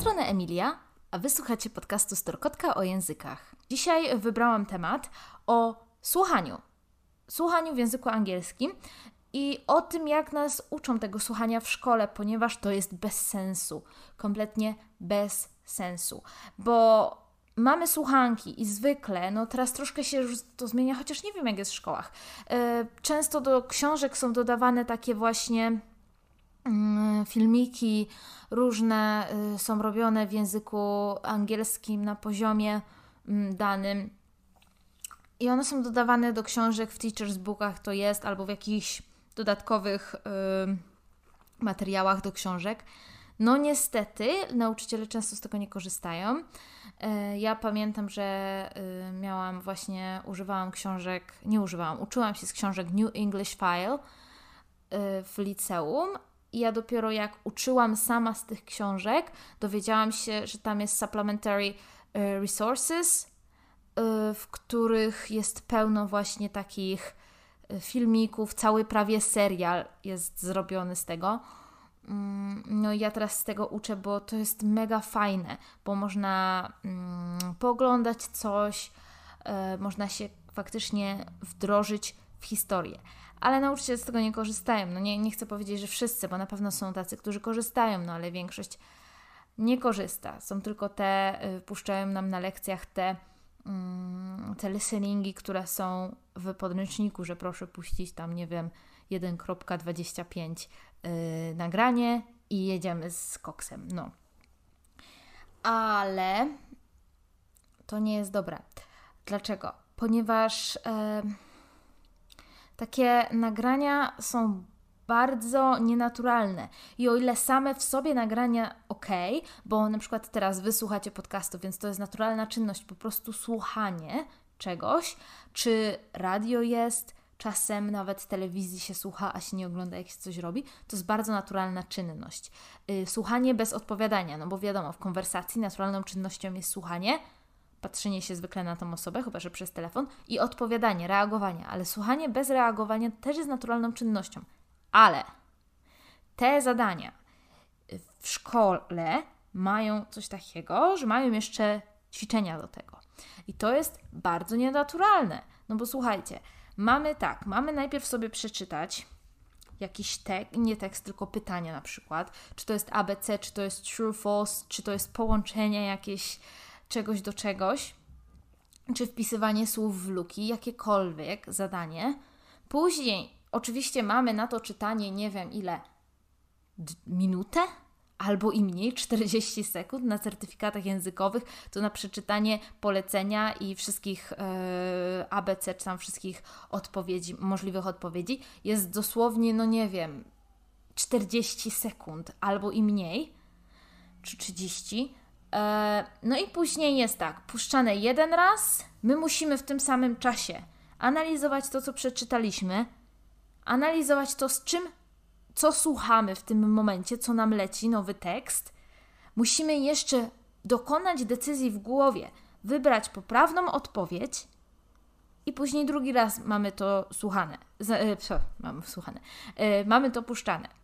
strony Emilia, a wysłuchacie podcastu Storkotka o językach. Dzisiaj wybrałam temat o słuchaniu. Słuchaniu w języku angielskim i o tym, jak nas uczą tego słuchania w szkole, ponieważ to jest bez sensu. Kompletnie bez sensu. Bo mamy słuchanki i zwykle, no teraz troszkę się już to zmienia, chociaż nie wiem jak jest w szkołach. E, często do książek są dodawane takie właśnie filmiki, różne y, są robione w języku angielskim na poziomie mm, danym. I one są dodawane do książek w teachers bookach to jest, albo w jakichś dodatkowych y, materiałach do książek. No niestety, nauczyciele często z tego nie korzystają. E, ja pamiętam, że y, miałam właśnie, używałam książek, nie używałam, uczyłam się z książek New English File y, w liceum. I ja dopiero jak uczyłam sama z tych książek, dowiedziałam się, że tam jest supplementary y, resources, w których jest pełno właśnie takich filmików, cały prawie serial jest zrobiony z tego. Mm, no ja teraz z tego uczę, bo to jest mega fajne, bo można mm, pooglądać coś, można się faktycznie wdrożyć w historię. Ale nauczyciele z tego nie korzystają. No nie, nie chcę powiedzieć, że wszyscy, bo na pewno są tacy, którzy korzystają, no ale większość nie korzysta. Są tylko te, y, puszczają nam na lekcjach te, y, te listeningi, które są w podręczniku, że proszę puścić tam, nie wiem, 1.25 yy, nagranie i jedziemy z koksem. No. Ale to nie jest dobre. Dlaczego? Ponieważ yy, takie nagrania są bardzo nienaturalne. I o ile same w sobie nagrania ok, bo na przykład teraz wysłuchacie podcastu, więc to jest naturalna czynność, po prostu słuchanie czegoś, czy radio jest, czasem nawet telewizji się słucha, a się nie ogląda, jak się coś robi, to jest bardzo naturalna czynność. Yy, słuchanie bez odpowiadania, no bo wiadomo, w konwersacji naturalną czynnością jest słuchanie, patrzenie się zwykle na tą osobę, chyba że przez telefon, i odpowiadanie, reagowanie, ale słuchanie bez reagowania też jest naturalną czynnością. Ale te zadania w szkole mają coś takiego, że mają jeszcze ćwiczenia do tego. I to jest bardzo nienaturalne. No bo słuchajcie, Mamy tak, mamy najpierw sobie przeczytać jakiś tekst, nie tekst, tylko pytanie na przykład, czy to jest ABC, czy to jest true, false, czy to jest połączenie jakieś czegoś do czegoś, czy wpisywanie słów w luki, jakiekolwiek zadanie. Później oczywiście mamy na to czytanie, nie wiem ile, minutę? albo i mniej, 40 sekund na certyfikatach językowych, to na przeczytanie polecenia i wszystkich e, ABC, czy tam wszystkich odpowiedzi, możliwych odpowiedzi, jest dosłownie, no nie wiem, 40 sekund albo i mniej, czy 30. E, no i później jest tak, puszczane jeden raz, my musimy w tym samym czasie analizować to, co przeczytaliśmy, analizować to, z czym co słuchamy w tym momencie, co nam leci, nowy tekst, musimy jeszcze dokonać decyzji w głowie, wybrać poprawną odpowiedź i później drugi raz mamy to słuchane. Z, e, mamy słuchane. E, mamy to puszczane.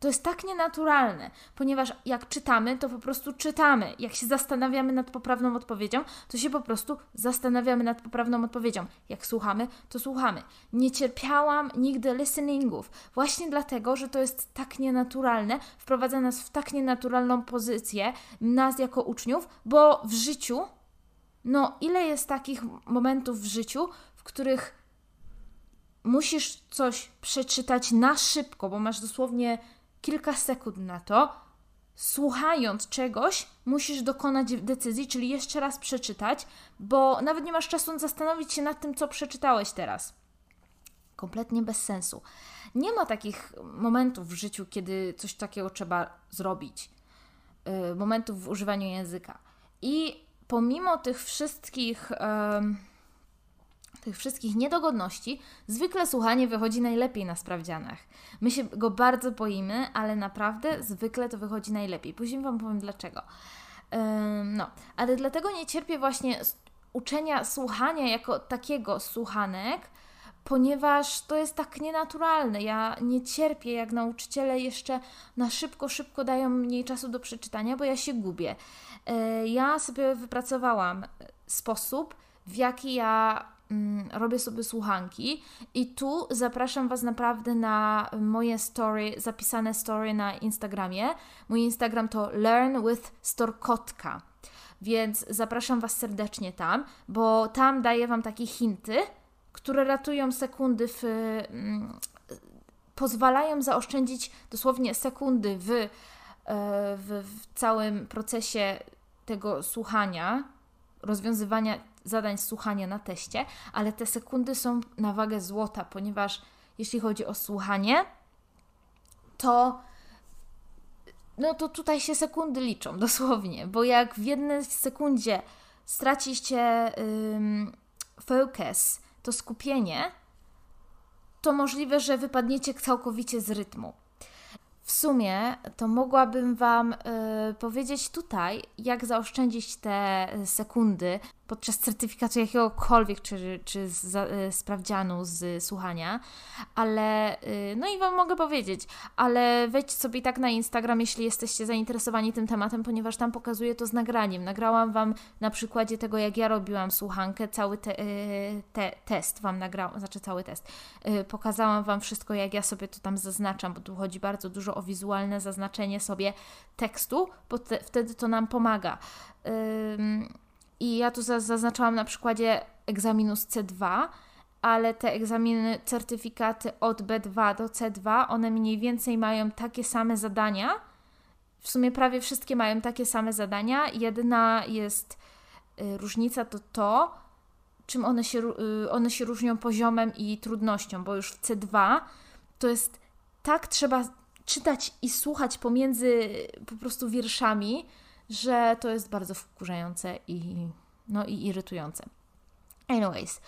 To jest tak nienaturalne, ponieważ jak czytamy, to po prostu czytamy. Jak się zastanawiamy nad poprawną odpowiedzią, to się po prostu zastanawiamy nad poprawną odpowiedzią. Jak słuchamy, to słuchamy. Nie cierpiałam nigdy listeningów, właśnie dlatego, że to jest tak nienaturalne, wprowadza nas w tak nienaturalną pozycję, nas jako uczniów, bo w życiu, no ile jest takich momentów w życiu, w których musisz coś przeczytać na szybko, bo masz dosłownie kilka sekund na to, słuchając czegoś, musisz dokonać decyzji, czyli jeszcze raz przeczytać, bo nawet nie masz czasu zastanowić się nad tym, co przeczytałeś teraz. Kompletnie bez sensu. Nie ma takich momentów w życiu, kiedy coś takiego trzeba zrobić. Yy, momentów w używaniu języka. I pomimo tych wszystkich. Tych wszystkich niedogodności, zwykle słuchanie wychodzi najlepiej na sprawdzianach. My się go bardzo boimy, ale naprawdę zwykle to wychodzi najlepiej. Później Wam powiem dlaczego. no, ale dlatego nie cierpię właśnie uczenia słuchania jako takiego słuchanek, ponieważ to jest tak nienaturalne. Ja nie cierpię, jak nauczyciele jeszcze na szybko, szybko dają mniej czasu do przeczytania, bo ja się gubię. E, ja sobie wypracowałam sposób, w jaki ja robię sobie słuchanki i tu zapraszam Was naprawdę na moje story, zapisane story na Instagramie. Mój Instagram to Learn with Storkotka, więc zapraszam Was serdecznie tam, bo tam daję Wam takie hinty, które ratują sekundy w, mm, pozwalają zaoszczędzić dosłownie sekundy w, e, w, w całym procesie tego słuchania, rozwiązywania zadań słuchania na teście, ale te sekundy są na wagę złota, ponieważ jeśli chodzi o słuchanie, to no to tutaj się sekundy liczą dosłownie, bo jak w jednej sekundzie stracicie ym, focus, to skupienie, to możliwe, że wypadniecie całkowicie z rytmu. W sumie to mogłabym Wam y, powiedzieć tutaj, jak zaoszczędzić te sekundy podczas certyfikatu jakiegokolwiek, czy, czy z, y, sprawdzianu z słuchania, ale y, no i Wam mogę powiedzieć, ale wejdź sobie tak na Instagram, jeśli jesteście zainteresowani tym tematem, ponieważ tam pokazuję to z nagraniem. Nagrałam Wam na przykładzie tego, jak ja robiłam słuchankę, cały te, y, te, test Wam nagrałam, znaczy cały test. Pokazałam Wam wszystko, jak ja sobie to tam zaznaczam, bo tu chodzi bardzo dużo o wizualne zaznaczenie sobie tekstu, bo te, wtedy to nam pomaga. I ja tu zaznaczałam na przykładzie egzaminu z C2, ale te egzaminy, certyfikaty od B2 do C2, one mniej więcej mają takie same zadania. W sumie prawie wszystkie mają takie same zadania. Jedyna jest y, różnica to to, czym one się, y, one się różnią poziomem i trudnością, bo już w C2 to jest tak trzeba czytać i słuchać pomiędzy po prostu wierszami, że to jest bardzo wkurzające i, no, i irytujące. Anyways,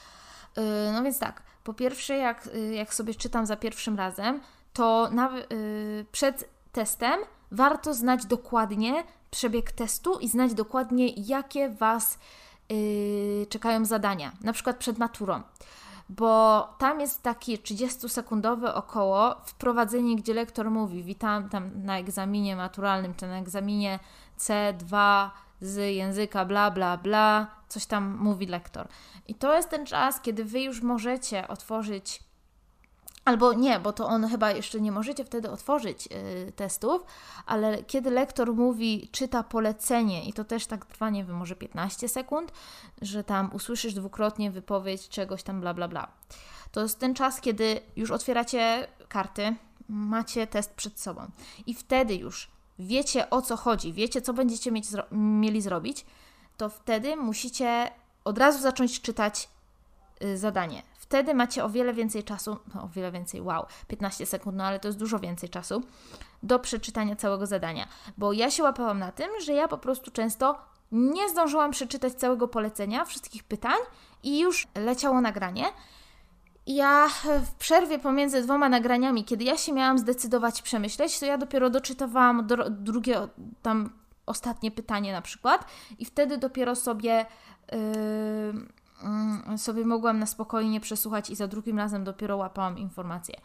yy, no więc tak, po pierwsze, jak, yy, jak sobie czytam za pierwszym razem, to na, yy, przed testem warto znać dokładnie przebieg testu i znać dokładnie, jakie Was czekają zadania, na przykład przed maturą bo tam jest takie 30-sekundowe około wprowadzenie, gdzie lektor mówi: Witam tam na egzaminie maturalnym czy na egzaminie C2 z języka bla bla bla, coś tam mówi lektor. I to jest ten czas, kiedy wy już możecie otworzyć Albo nie, bo to on chyba jeszcze nie możecie wtedy otworzyć yy, testów, ale kiedy lektor mówi, czyta polecenie, i to też tak trwa, nie wiem, może 15 sekund, że tam usłyszysz dwukrotnie wypowiedź czegoś tam, bla, bla, bla. To jest ten czas, kiedy już otwieracie karty, macie test przed sobą. I wtedy już wiecie o co chodzi, wiecie co będziecie mieć zro mieli zrobić, to wtedy musicie od razu zacząć czytać y, zadanie. Wtedy macie o wiele więcej czasu, no o wiele więcej, wow, 15 sekund, no ale to jest dużo więcej czasu do przeczytania całego zadania. Bo ja się łapałam na tym, że ja po prostu często nie zdążyłam przeczytać całego polecenia, wszystkich pytań i już leciało nagranie. Ja w przerwie pomiędzy dwoma nagraniami, kiedy ja się miałam zdecydować przemyśleć, to ja dopiero doczytywałam drugie, tam ostatnie pytanie na przykład i wtedy dopiero sobie yy, sobie mogłam na spokojnie przesłuchać i za drugim razem dopiero łapałam informacje.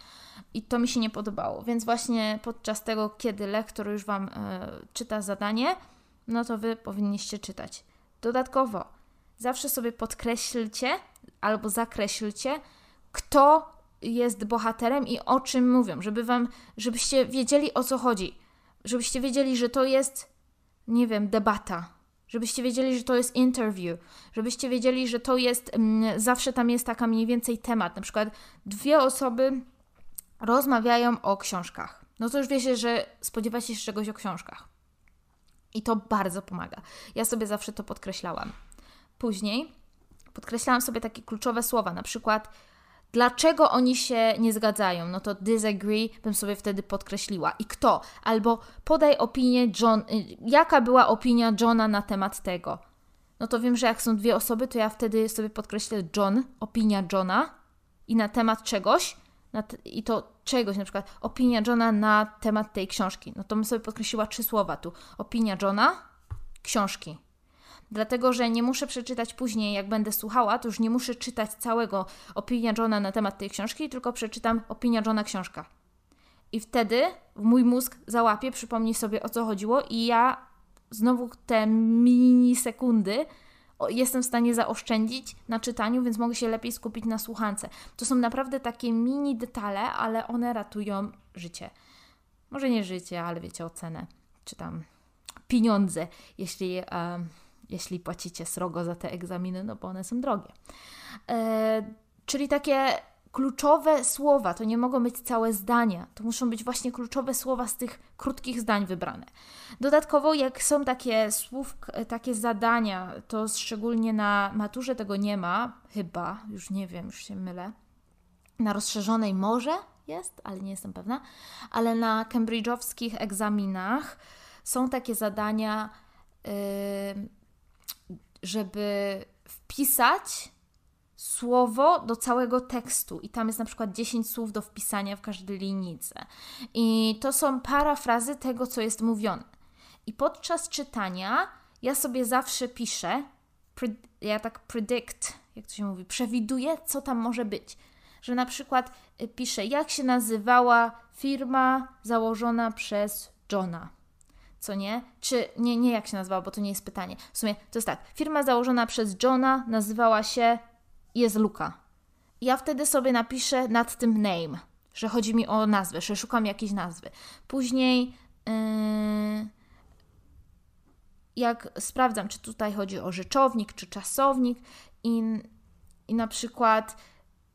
I to mi się nie podobało. Więc właśnie podczas tego, kiedy lektor już Wam yy, czyta zadanie, no to Wy powinniście czytać. Dodatkowo, zawsze sobie podkreślcie albo zakreślcie, kto jest bohaterem i o czym mówią, żeby wam, żebyście wiedzieli o co chodzi, żebyście wiedzieli, że to jest, nie wiem, debata, żebyście wiedzieli, że to jest interview, żebyście wiedzieli, że to jest, mm, zawsze tam jest taka mniej więcej temat, na przykład dwie osoby rozmawiają o książkach. No to już wiecie, że spodziewacie się czegoś o książkach. I to bardzo pomaga. Ja sobie zawsze to podkreślałam. Później podkreślałam sobie takie kluczowe słowa, na przykład Dlaczego oni się nie zgadzają? No to disagree bym sobie wtedy podkreśliła. I kto? Albo podaj opinię John, y, jaka była opinia Johna na temat tego? No to wiem, że jak są dwie osoby, to ja wtedy sobie podkreślę John, opinia Johna i na temat czegoś, i to czegoś, na przykład opinia Johna na temat tej książki. No to bym sobie podkreśliła trzy słowa tu. Opinia Johna, książki. Dlatego, że nie muszę przeczytać później, jak będę słuchała, to już nie muszę czytać całego opinia Johna na temat tej książki, tylko przeczytam opinia Johna książka. I wtedy mój mózg załapie, przypomni sobie o co chodziło, i ja znowu te minisekundy jestem w stanie zaoszczędzić na czytaniu, więc mogę się lepiej skupić na słuchance. To są naprawdę takie mini detale, ale one ratują życie. Może nie życie, ale wiecie, ocenę, czy tam pieniądze, jeśli, jeśli płacicie srogo za te egzaminy, no bo one są drogie. E, czyli takie kluczowe słowa, to nie mogą być całe zdania, to muszą być właśnie kluczowe słowa z tych krótkich zdań wybrane. Dodatkowo, jak są takie słów, takie zadania, to szczególnie na maturze tego nie ma, chyba, już nie wiem, już się mylę. Na rozszerzonej może jest, ale nie jestem pewna, ale na cambridge'owskich egzaminach są takie zadania, żeby wpisać słowo do całego tekstu i tam jest na przykład 10 słów do wpisania w każdej linijce. I to są parafrazy tego, co jest mówione. I podczas czytania ja sobie zawsze piszę, ja tak predict, jak to się mówi, przewiduję, co tam może być. Że na przykład y, piszę, jak się nazywała firma założona przez Johna. Co nie? Czy nie, nie jak się nazywała, bo to nie jest pytanie. W sumie to jest tak. Firma założona przez Johna nazywała się jest Luka. Ja wtedy sobie napiszę nad tym name, że chodzi mi o nazwę, że szukam jakiejś nazwy. Później yy, jak sprawdzam, czy tutaj chodzi o rzeczownik, czy czasownik i, i na przykład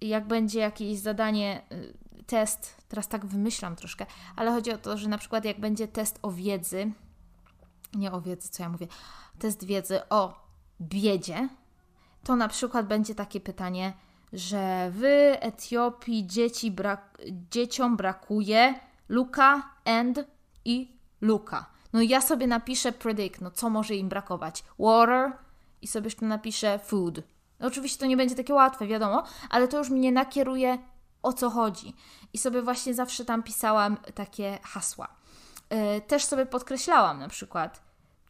jak będzie jakieś zadanie, yy, test, teraz tak wymyślam troszkę, ale chodzi o to, że na przykład jak będzie test o wiedzy, nie o wiedzy, co ja mówię, test wiedzy o biedzie, to na przykład będzie takie pytanie, że w Etiopii dzieci brak dzieciom brakuje luka and i luka. No i ja sobie napiszę predict, no co może im brakować? Water i sobie jeszcze napiszę food. Oczywiście to nie będzie takie łatwe, wiadomo, ale to już mnie nakieruje o co chodzi. I sobie właśnie zawsze tam pisałam takie hasła. Yy, też sobie podkreślałam na przykład,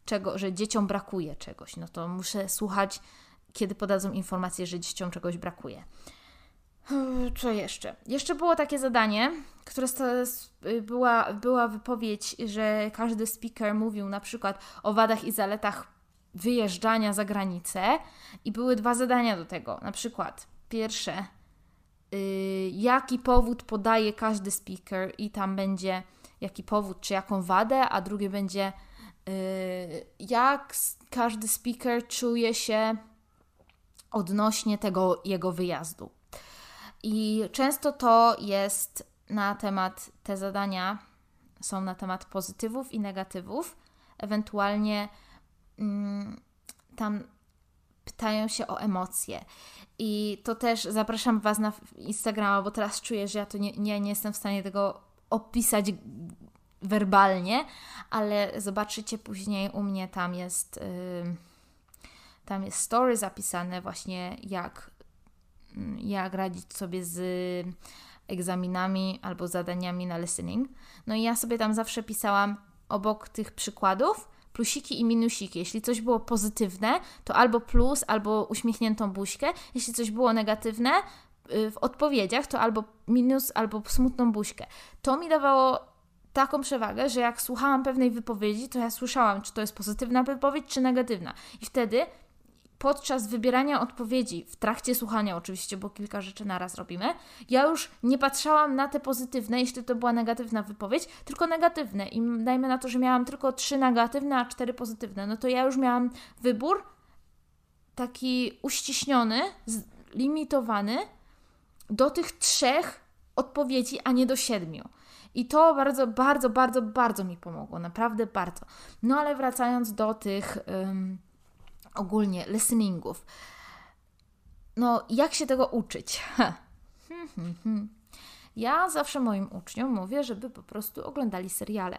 czego, że dzieciom brakuje czegoś. No to muszę słuchać kiedy podadzą informację, że dzieciom czegoś brakuje. Co jeszcze? Jeszcze było takie zadanie, które była, była wypowiedź, że każdy speaker mówił na przykład o wadach i zaletach wyjeżdżania za granicę i były dwa zadania do tego. Na przykład pierwsze, jaki powód podaje każdy speaker i tam będzie jaki powód czy jaką wadę, a drugie będzie yy, jak każdy speaker czuje się odnośnie tego jego wyjazdu. I często to jest na temat, te zadania są na temat pozytywów i negatywów, ewentualnie mm, tam pytają się o emocje. I to też zapraszam Was na Instagrama, bo teraz czuję, że ja to nie, nie, nie jestem w stanie tego opisać werbalnie, ale zobaczycie później u mnie tam jest. Yy, tam jest story zapisane właśnie jak, jak radzić sobie z egzaminami albo zadaniami na listening. No i ja sobie tam zawsze pisałam obok tych przykładów plusiki i minusiki. Jeśli coś było pozytywne, to albo plus, albo uśmiechniętą buźkę. Jeśli coś było negatywne, y, w odpowiedziach to albo minus, albo smutną buźkę. To mi dawało taką przewagę, że jak słuchałam pewnej wypowiedzi, to ja słyszałam, czy to jest pozytywna wypowiedź, czy negatywna. I wtedy podczas wybierania odpowiedzi, w trakcie słuchania oczywiście, bo kilka rzeczy naraz robimy, ja już nie patrzałam na te pozytywne, jeśli to była negatywna wypowiedź, tylko negatywne. I dajmy na to, że miałam tylko trzy negatywne, a cztery pozytywne. No to ja już miałam wybór taki uściśniony, limitowany do tych trzech odpowiedzi, a nie do siedmiu. I to bardzo, bardzo, bardzo, bardzo mi pomogło, naprawdę bardzo. No ale wracając do tych ogólnie listeningów. No, jak się tego uczyć? Ja zawsze moim uczniom mówię, żeby po prostu oglądali seriale,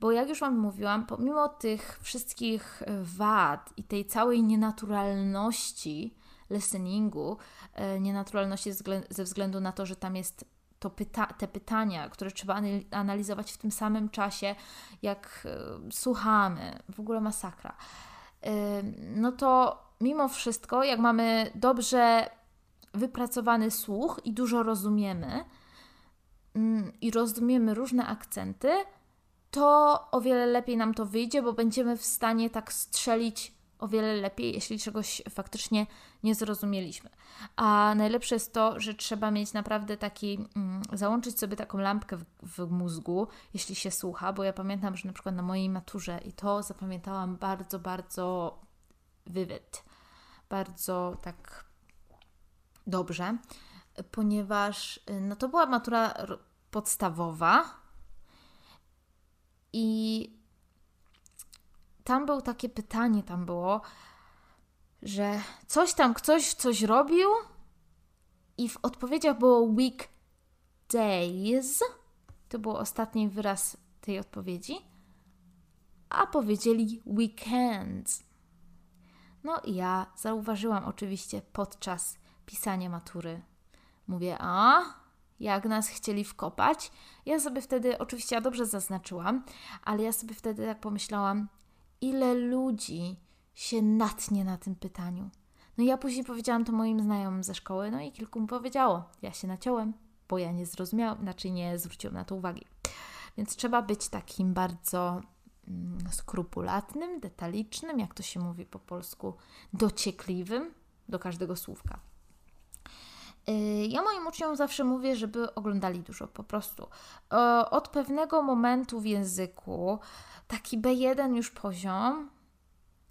bo jak już Wam mówiłam, pomimo tych wszystkich wad i tej całej nienaturalności listeningu, e, nienaturalności ze względu na to, że tam jest to pyta te pytania, które trzeba analizować w tym samym czasie, jak e, słuchamy, w ogóle masakra no to mimo wszystko, jak mamy dobrze wypracowany słuch i dużo rozumiemy, mm, i rozumiemy różne akcenty, to o wiele lepiej nam to wyjdzie, bo będziemy w stanie tak strzelić o wiele lepiej, jeśli czegoś faktycznie nie zrozumieliśmy. A najlepsze jest to, że trzeba mieć naprawdę taki, mm, załączyć sobie taką lampkę w, w, mózgu, jeśli się słucha, bo ja pamiętam, że na przykład na mojej maturze i to zapamiętałam bardzo, bardzo vivid, bardzo tak dobrze, ponieważ no to była matura podstawowa i tam było takie pytanie, tam było, że coś tam ktoś coś robił i w odpowiedziach było weekdays. To był ostatni wyraz tej odpowiedzi. A powiedzieli weekends. No i ja zauważyłam oczywiście podczas pisania matury. Mówię, a jak nas chcieli wkopać. Ja sobie wtedy, oczywiście ja dobrze zaznaczyłam, ale ja sobie wtedy tak pomyślałam, ile ludzi się natnie na tym pytaniu. No ja później powiedziałam to moim znajomym ze szkoły, no i kilku mi powiedziało. Ja się naciąłem, bo ja nie zrozumiałam, znaczy nie zwróciłam na to uwagi. Więc trzeba być takim bardzo mm, skrupulatnym, detalicznym, jak to się mówi po polsku, dociekliwym do każdego słówka. Y, ja moim uczniom zawsze mówię, żeby oglądali dużo po prostu. Od pewnego momentu w języku, taki B1 już poziom,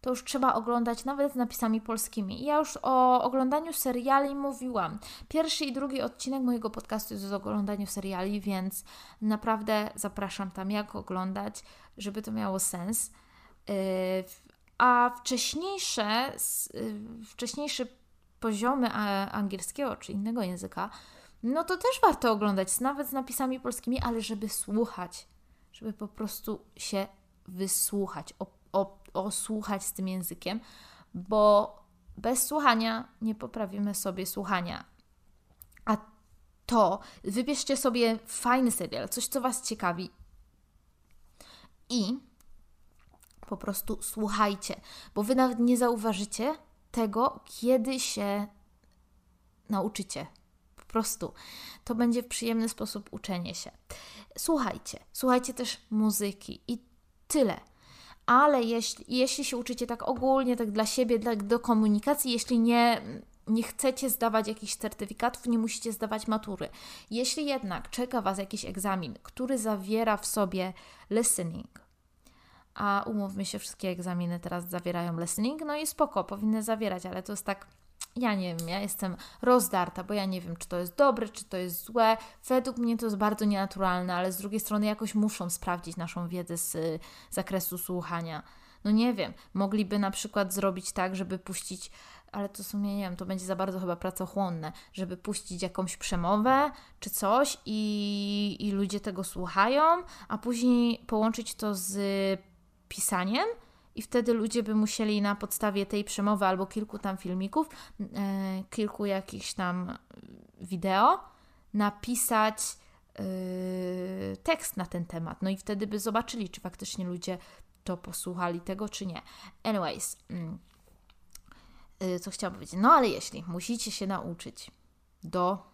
to już trzeba oglądać nawet z napisami polskimi. Ja już o oglądaniu seriali mówiłam. Pierwszy i drugi odcinek mojego podcastu jest o oglądaniu seriali, więc naprawdę zapraszam tam, jak oglądać, żeby to miało sens. Y, a wcześniejsze, y, wcześniejszy poziomy angielskiego czy innego języka, no to też warto oglądać, nawet z napisami polskimi, ale żeby słuchać, żeby po prostu się wysłuchać, osłuchać z tym językiem, bo bez słuchania nie poprawimy sobie słuchania. A to wybierzcie sobie fajny serial, coś, co Was ciekawi i po prostu słuchajcie, bo Wy nawet nie zauważycie, tego, kiedy się nauczycie. Po prostu. To będzie w przyjemny sposób uczenie się. Słuchajcie, słuchajcie też muzyki i tyle. Ale jeśli, jeśli się uczycie tak ogólnie, tak dla siebie, dla, do komunikacji, jeśli nie, nie chcecie zdawać jakichś certyfikatów, nie musicie zdawać matury. Jeśli jednak czeka Was jakiś egzamin, który zawiera w sobie listening, a umówmy się, wszystkie egzaminy teraz zawierają listening, no i spoko, powinny zawierać, ale to jest tak, ja nie wiem, ja jestem rozdarta, bo ja nie wiem, czy to jest dobre, czy to jest złe. Według mnie to jest bardzo nienaturalne, ale z drugiej strony jakoś muszą sprawdzić naszą wiedzę z zakresu słuchania. No nie wiem, mogliby na przykład zrobić tak, żeby puścić ale to w sumie nie wiem, to będzie za bardzo chyba pracochłonne, żeby puścić jakąś przemowę czy coś i, i ludzie tego słuchają, a później połączyć to z pisaniem i wtedy ludzie by musieli na podstawie tej przemowy albo kilku tam filmików, e, kilku jakichś tam wideo napisać e, tekst na ten temat. No i wtedy by zobaczyli, czy faktycznie ludzie to posłuchali tego, czy nie. Anyways, mm, e, co chciałam powiedzieć? No ale jeśli musicie się nauczyć do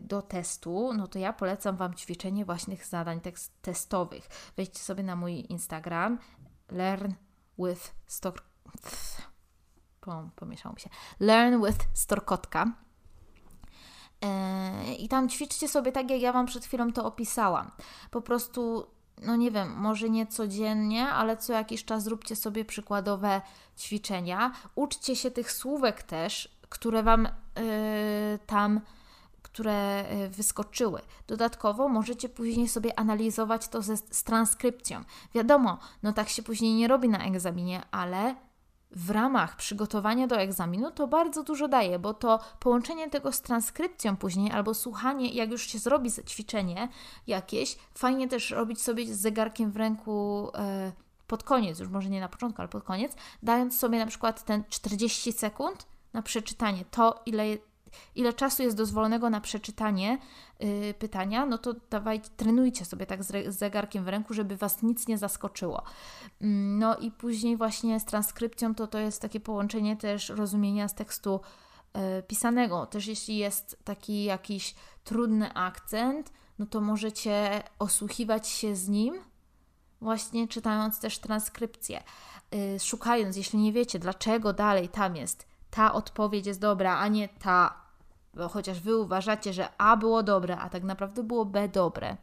do testu, no to ja polecam Wam ćwiczenie właśnie zadań testowych. Wejdźcie sobie na mój Instagram learn with stor... Pomieszał mi się. Learn with storkotka. E, I tam ćwiczcie sobie tak, jak ja Wam przed chwilą to opisałam. Po prostu, no nie wiem, może nie codziennie, ale co jakiś czas zróbcie sobie przykładowe ćwiczenia. Uczcie się tych słówek też, które Wam yy, tam które e, wyskoczyły. Dodatkowo możecie później sobie analizować to ze, z transkrypcją. Wiadomo, no tak się później nie robi na egzaminie, ale w ramach przygotowania do egzaminu to bardzo dużo daje, bo to połączenie tego z transkrypcją później albo słuchanie, jak już się zrobi ćwiczenie jakieś, fajnie też robić sobie z zegarkiem w ręku. Yy, pod koniec, już może nie na początku, ale pod koniec, dając sobie na przykład ten 40 sekund na przeczytanie, to ile ile czasu jest dozwolonego na przeczytanie yy, pytania, no to dawaj, trenujcie sobie tak z, z, zegarkiem w ręku, żeby Was nic nie zaskoczyło. Yy, no i później właśnie z transkrypcją to to jest takie połączenie też rozumienia z tekstu yy, pisanego. Też jeśli jest taki jakiś trudny akcent, no to możecie osłuchiwać się z nim, właśnie czytając też transkrypcję. Yy, szukając, jeśli nie wiecie, dlaczego dalej tam jest ta odpowiedź jest dobra, a nie ta. Bo chociaż wy uważacie, że A było dobre, a tak naprawdę było B dobre,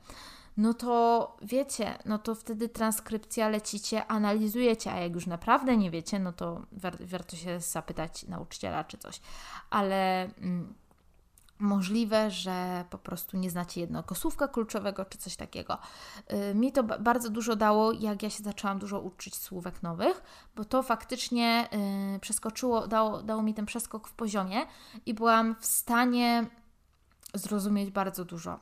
no to wiecie, no to wtedy transkrypcja lecicie, analizujecie, a jak już naprawdę nie wiecie, no to warto się zapytać nauczyciela czy coś. Ale. Mm, możliwe, że po prostu nie znacie jednego słówka kluczowego czy coś takiego. Y, mi to bardzo dużo dało, jak ja się zaczęłam dużo uczyć słówek nowych, bo to faktycznie y, przeskoczyło, dało, dało mi ten przeskok w poziomie i byłam w stanie zrozumieć bardzo dużo.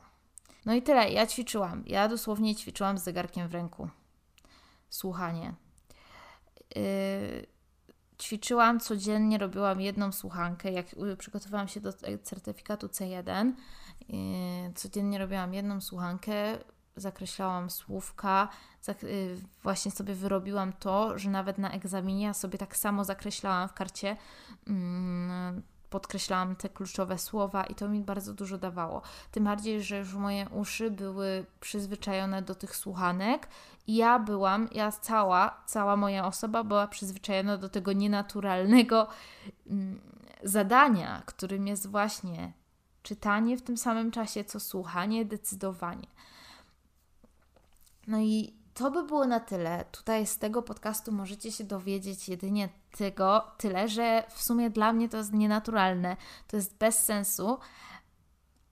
No i tyle, ja ćwiczyłam. Ja dosłownie ćwiczyłam z zegarkiem w ręku. Słuchanie. Yy, ćwiczyłam codziennie, robiłam jedną słuchankę, jak przygotowałam się do certyfikatu C1, codziennie robiłam jedną słuchankę, zakreślałam słówka, y, właśnie sobie wyrobiłam to, że nawet na egzaminie ja sobie tak samo zakreślałam w karcie mm, podkreślałam te kluczowe słowa i to mi bardzo dużo dawało. Tym bardziej, że już moje uszy były przyzwyczajone do tych słuchanek i ja byłam, ja cała, cała moja osoba była przyzwyczajona do tego nienaturalnego mm, zadania, którym jest właśnie czytanie w tym samym czasie, co słuchanie, decydowanie. No i to by było na tyle. Tutaj z tego podcastu możecie się dowiedzieć jedynie tego, tyle, że w sumie dla mnie to jest nienaturalne, to jest bez sensu,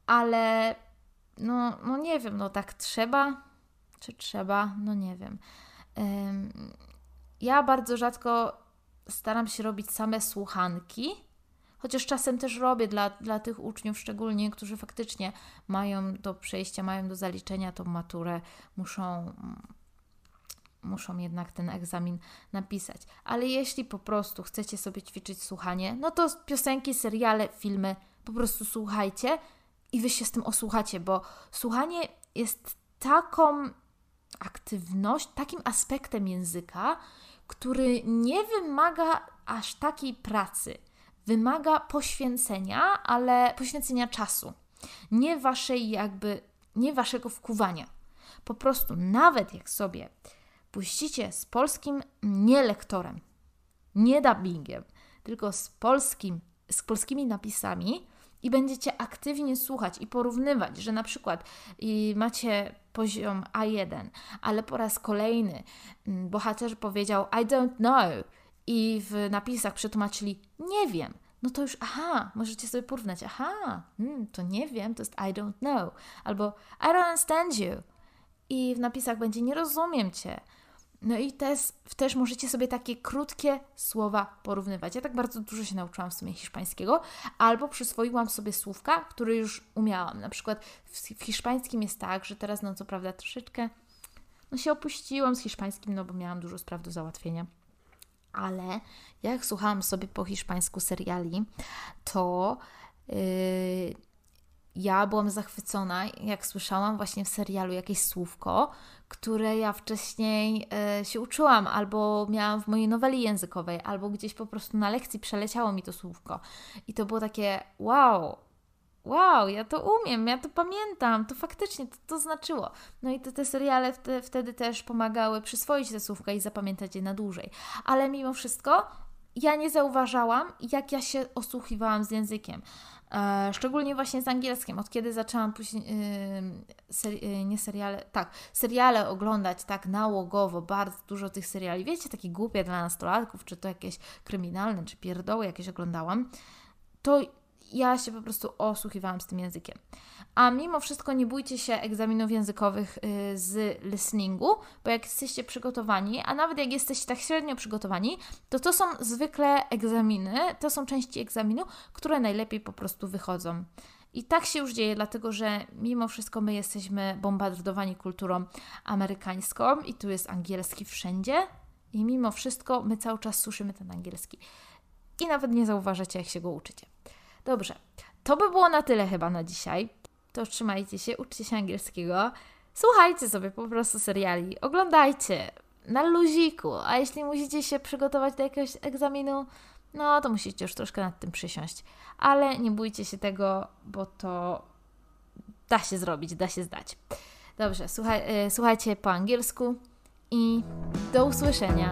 ale no, no nie wiem, no tak trzeba, czy trzeba, no nie wiem. ja bardzo rzadko staram się robić same słuchanki, chociaż czasem też robię dla, dla tych uczniów, szczególnie, którzy faktycznie mają do przejścia, mają do zaliczenia tą maturę, muszą muszą jednak ten egzamin napisać. Ale jeśli po prostu chcecie sobie ćwiczyć słuchanie, no to piosenki, seriale, filmy po prostu słuchajcie i wy się z tym osłuchacie, bo słuchanie jest taką aktywność, takim aspektem języka, który nie wymaga aż takiej pracy. Wymaga poświęcenia, ale poświęcenia czasu. Nie waszej jakby, nie waszego wkuwania. Po prostu nawet jak sobie puścicie z polskim nie lektorem, nie dubbingiem, tylko z polskim, z polskimi napisami i będziecie aktywnie słuchać i porównywać, że na przykład macie poziom A1, ale po raz kolejny mm, bohater powiedział I don't know i w napisach przetłumaczyli nie wiem, no to już aha, możecie sobie porównać, aha, hmm, to nie wiem, to jest I don't know, albo I don't understand you i w napisach będzie nie rozumiem Cię, no i też, też możecie sobie takie krótkie słowa porównywać. Ja tak bardzo dużo się nauczyłam w sumie hiszpańskiego, albo przyswoiłam sobie słówka, które już umiałam. Na przykład w, hiszpańskim jest tak, że teraz, no co prawda, troszeczkę no się opuściłam z hiszpańskim, no bo miałam dużo spraw do załatwienia. Ale jak słuchałam sobie po hiszpańsku seriali, to yy, ja byłam zachwycona, jak słyszałam właśnie w serialu jakieś słówko, które ja wcześniej e, się uczyłam, albo miałam w mojej noweli językowej, albo gdzieś po prostu na lekcji przeleciało mi to słówko. I to było takie wow, wow, ja to umiem, ja to pamiętam, to faktycznie to, to znaczyło. No i te, te seriale wtedy, wtedy też pomagały przyswoić te słówka i zapamiętać je na dłużej. Ale mimo wszystko ja nie zauważałam, jak ja się osłuchiwałam z językiem. Szczególnie właśnie z angielskim. Od kiedy zaczęłam później, yy, nie seriale, tak, seriale oglądać tak nałogowo, bardzo dużo tych seriali, wiecie, takie głupie dla nastolatków, czy to jakieś kryminalne, czy pierdoły jakieś oglądałam, to ja się po prostu osłuchiwałam z tym językiem. A mimo wszystko nie bójcie się egzaminów językowych y, z listeningu, bo jak jesteście przygotowani, a nawet jak jesteście tak średnio przygotowani, to to są zwykle egzaminy, to są części egzaminu, które najlepiej po prostu wychodzą. I tak się już dzieje, dlatego że mimo wszystko my jesteśmy bombardowani kulturą amerykańską i tu jest angielski wszędzie, i mimo wszystko my cały czas słyszymy ten angielski. I nawet nie zauważacie, jak się go uczycie. Dobrze, to by było na tyle chyba na dzisiaj. To trzymajcie się, uczcie się angielskiego. Słuchajcie sobie po prostu seriali, oglądajcie na luziku, a jeśli musicie się przygotować do jakiegoś egzaminu, no to musicie już troszkę nad tym przysiąść. Ale nie bójcie się tego, bo to da się zrobić, da się zdać. Dobrze, słuchaj, y, słuchajcie po angielsku i do usłyszenia.